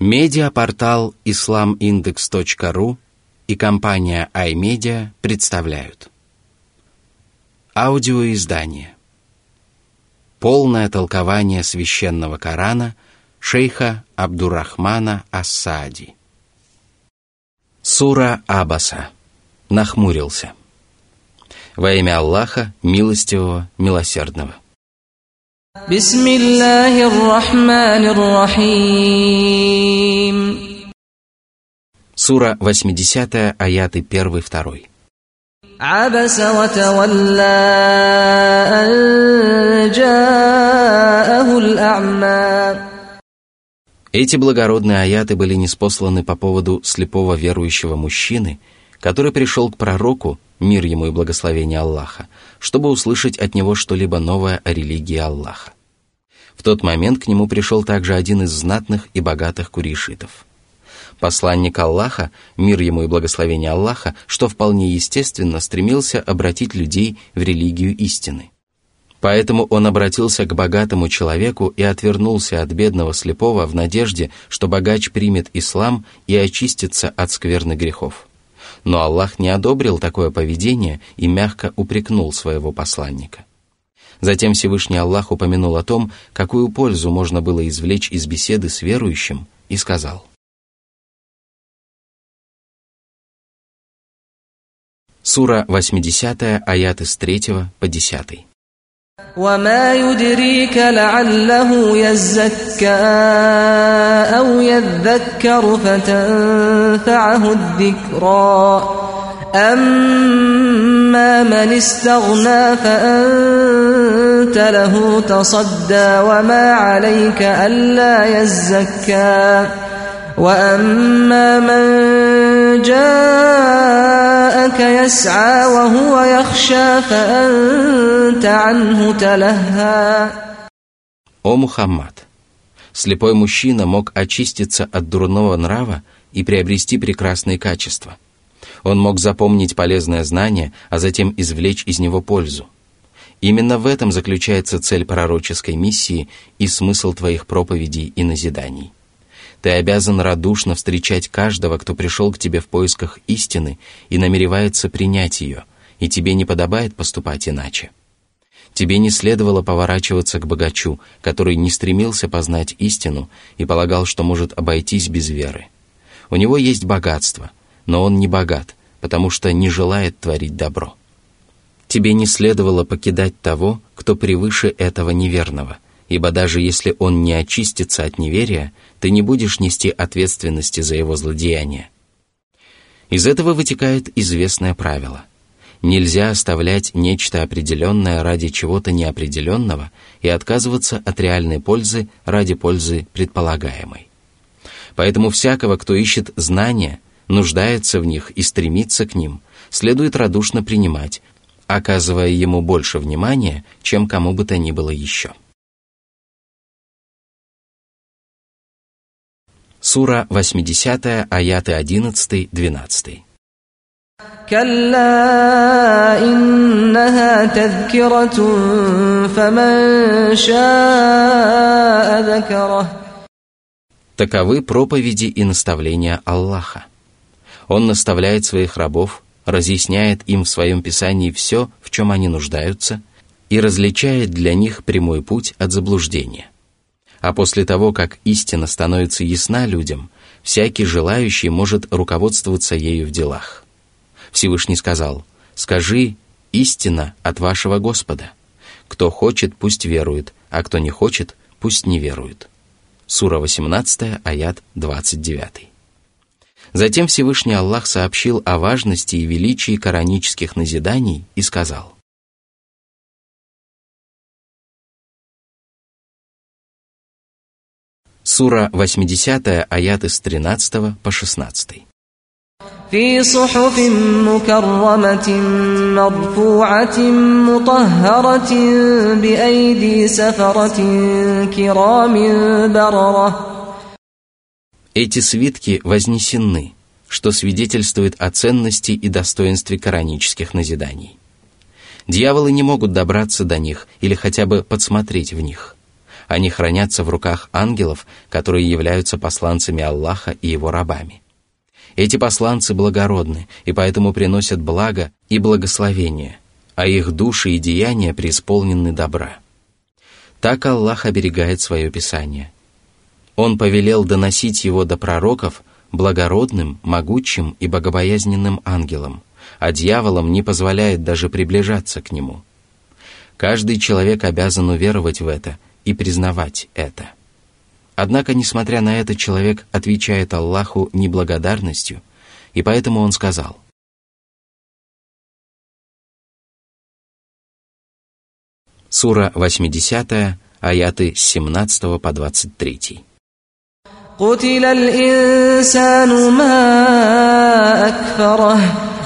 Медиапортал islamindex.ru и компания iMedia представляют. Аудиоиздание. Полное толкование священного Корана шейха Абдурахмана Ассади. Сура Абаса Нахмурился. Во имя Аллаха, милостивого, милосердного – بسم الله الرحمن الرحيم Сура 80, аяты 1-2. عبس وتولى أن جاءه الأعمى Эти благородные аяты были неспосланы по поводу слепого верующего мужчины, который пришел к пророку, мир ему и благословение Аллаха, чтобы услышать от него что-либо новое о религии Аллаха. В тот момент к нему пришел также один из знатных и богатых курейшитов. Посланник Аллаха, мир ему и благословение Аллаха, что вполне естественно стремился обратить людей в религию истины. Поэтому он обратился к богатому человеку и отвернулся от бедного слепого в надежде, что богач примет ислам и очистится от скверных грехов. Но Аллах не одобрил такое поведение и мягко упрекнул своего посланника. Затем Всевышний Аллах упомянул о том, какую пользу можно было извлечь из беседы с верующим, и сказал. Сура 80, аяты с 3 по 10. وما يدريك لعله يزكى أو يذكر فتنفعه الذكرى أما من استغنى فأنت له تصدى وما عليك ألا يزكى وأما من جاءك يسعى وهو يخشى فأنت عنه تلهى О Мухаммад! Слепой мужчина мог очиститься от дурного нрава и приобрести прекрасные качества. Он мог запомнить полезное знание, а затем извлечь из него пользу. Именно в этом заключается цель пророческой миссии и смысл твоих проповедей и назиданий. Ты обязан радушно встречать каждого, кто пришел к тебе в поисках истины и намеревается принять ее, и тебе не подобает поступать иначе. Тебе не следовало поворачиваться к богачу, который не стремился познать истину и полагал, что может обойтись без веры. У него есть богатство, но он не богат, потому что не желает творить добро. Тебе не следовало покидать того, кто превыше этого неверного – ибо даже если он не очистится от неверия, ты не будешь нести ответственности за его злодеяния. Из этого вытекает известное правило. Нельзя оставлять нечто определенное ради чего-то неопределенного и отказываться от реальной пользы ради пользы предполагаемой. Поэтому всякого, кто ищет знания, нуждается в них и стремится к ним, следует радушно принимать, оказывая ему больше внимания, чем кому бы то ни было еще. Сура 80, аяты 11-12. كلا إنها تذكرة فمن شاء ذكره Таковы проповеди и наставления Аллаха. Он наставляет своих рабов, разъясняет им в своем писании все, в чем они нуждаются, и различает для них прямой путь от заблуждения – а после того, как истина становится ясна людям, всякий желающий может руководствоваться ею в делах. Всевышний сказал, «Скажи, истина от вашего Господа. Кто хочет, пусть верует, а кто не хочет, пусть не верует». Сура 18, аят 29. Затем Всевышний Аллах сообщил о важности и величии коранических назиданий и сказал – Сура 80, аяты с 13 по 16. في صحف مكرمة مرفوعة مطهرة بأيدي سفرة كرام بررة Эти свитки вознесены, что свидетельствует о ценности и достоинстве коранических назиданий. Дьяволы не могут добраться до них или хотя бы подсмотреть в них – – они хранятся в руках ангелов, которые являются посланцами Аллаха и его рабами. Эти посланцы благородны и поэтому приносят благо и благословение, а их души и деяния преисполнены добра. Так Аллах оберегает свое Писание. Он повелел доносить его до пророков благородным, могучим и богобоязненным ангелам, а дьяволам не позволяет даже приближаться к нему. Каждый человек обязан уверовать в это и признавать это. Однако, несмотря на это, человек отвечает Аллаху неблагодарностью, и поэтому он сказал – Сура 80, аяты с 17 по 23. قتل الإنسان ما أكفره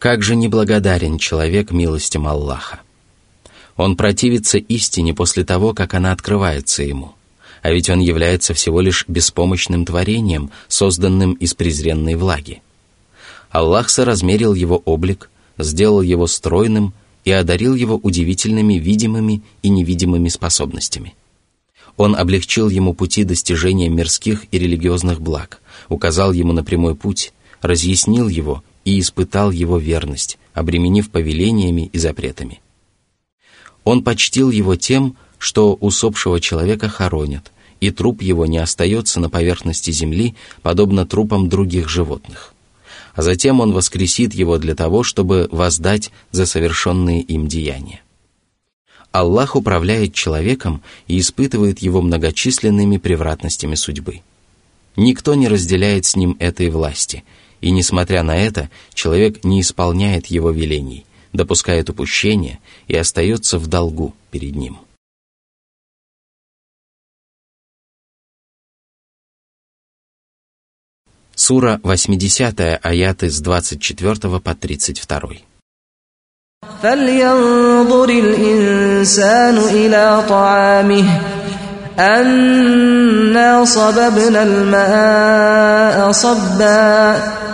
Как же неблагодарен человек милостям Аллаха. Он противится истине после того, как она открывается ему. А ведь он является всего лишь беспомощным творением, созданным из презренной влаги. Аллах соразмерил его облик, сделал его стройным и одарил его удивительными видимыми и невидимыми способностями. Он облегчил ему пути достижения мирских и религиозных благ, указал ему на прямой путь, разъяснил его и испытал его верность, обременив повелениями и запретами. Он почтил его тем, что усопшего человека хоронят, и труп его не остается на поверхности земли, подобно трупам других животных а затем он воскресит его для того, чтобы воздать за совершенные им деяния. Аллах управляет человеком и испытывает его многочисленными превратностями судьбы. Никто не разделяет с ним этой власти, и, несмотря на это, человек не исполняет его велений, допускает упущения и остается в долгу перед ним. Сура 80, аяты с 24 по 32. فلينظر الإنسان إلى طعامه أنا صببنا الماء صبا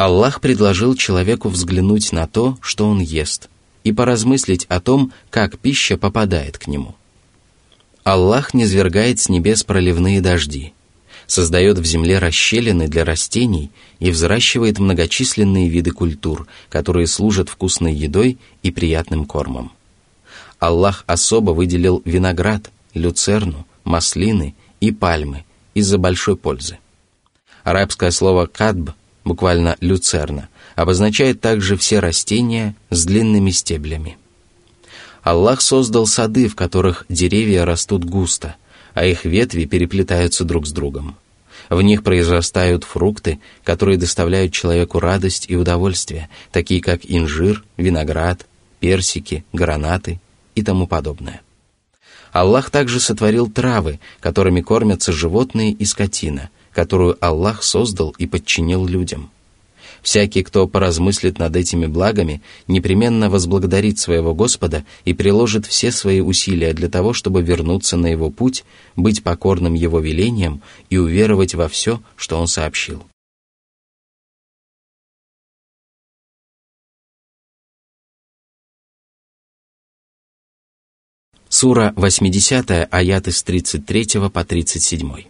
Аллах предложил человеку взглянуть на то, что он ест, и поразмыслить о том, как пища попадает к нему. Аллах низвергает с небес проливные дожди, создает в земле расщелины для растений и взращивает многочисленные виды культур, которые служат вкусной едой и приятным кормом. Аллах особо выделил виноград, люцерну, маслины и пальмы из-за большой пользы. Арабское слово «кадб», буквально «люцерна», обозначает также все растения с длинными стеблями. Аллах создал сады, в которых деревья растут густо, а их ветви переплетаются друг с другом. В них произрастают фрукты, которые доставляют человеку радость и удовольствие, такие как инжир, виноград, персики, гранаты и тому подобное. Аллах также сотворил травы, которыми кормятся животные и скотина, которую Аллах создал и подчинил людям – Всякий, кто поразмыслит над этими благами, непременно возблагодарит своего Господа и приложит все свои усилия для того, чтобы вернуться на его путь, быть покорным его велениям и уверовать во все, что он сообщил. Сура 80, аяты с 33 по 37.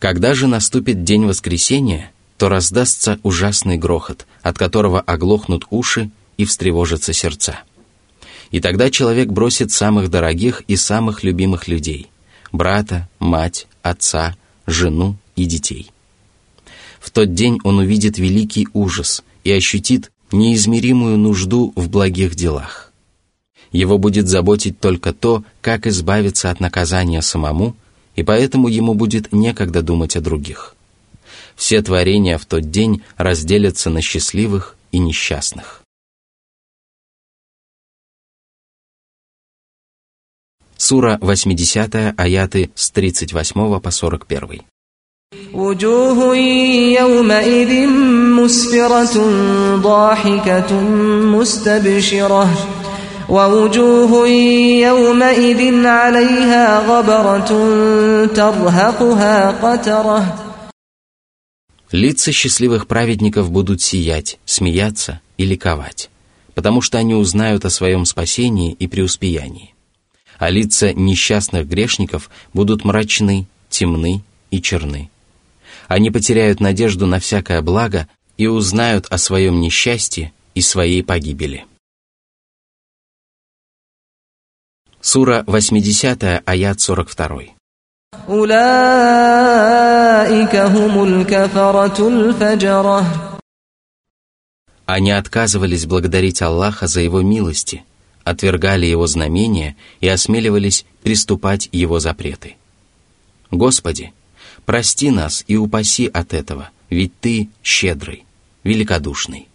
Когда же наступит день воскресения, то раздастся ужасный грохот, от которого оглохнут уши и встревожатся сердца. И тогда человек бросит самых дорогих и самых любимых людей – брата, мать, отца, жену и детей. В тот день он увидит великий ужас и ощутит неизмеримую нужду в благих делах. Его будет заботить только то, как избавиться от наказания самому, и поэтому ему будет некогда думать о других. Все творения в тот день разделятся на счастливых и несчастных. Сура 80, аяты с 38 по 41. وجوه يومئذ مسفرة ضاحكة مستبشرة ووجوه يومئذ عليها غبرة ترهقها قترة Лица счастливых праведников будут сиять, смеяться и ликовать, потому что они узнают о своем спасении и преуспеянии. А лица несчастных грешников будут мрачны, темны и черны. Они потеряют надежду на всякое благо и узнают о своем несчастье и своей погибели. Сура 80, аят 42. Они отказывались благодарить Аллаха за Его милости, отвергали Его знамения и осмеливались приступать Его запреты. Господи, прости нас и упаси от этого, ведь Ты щедрый, великодушный.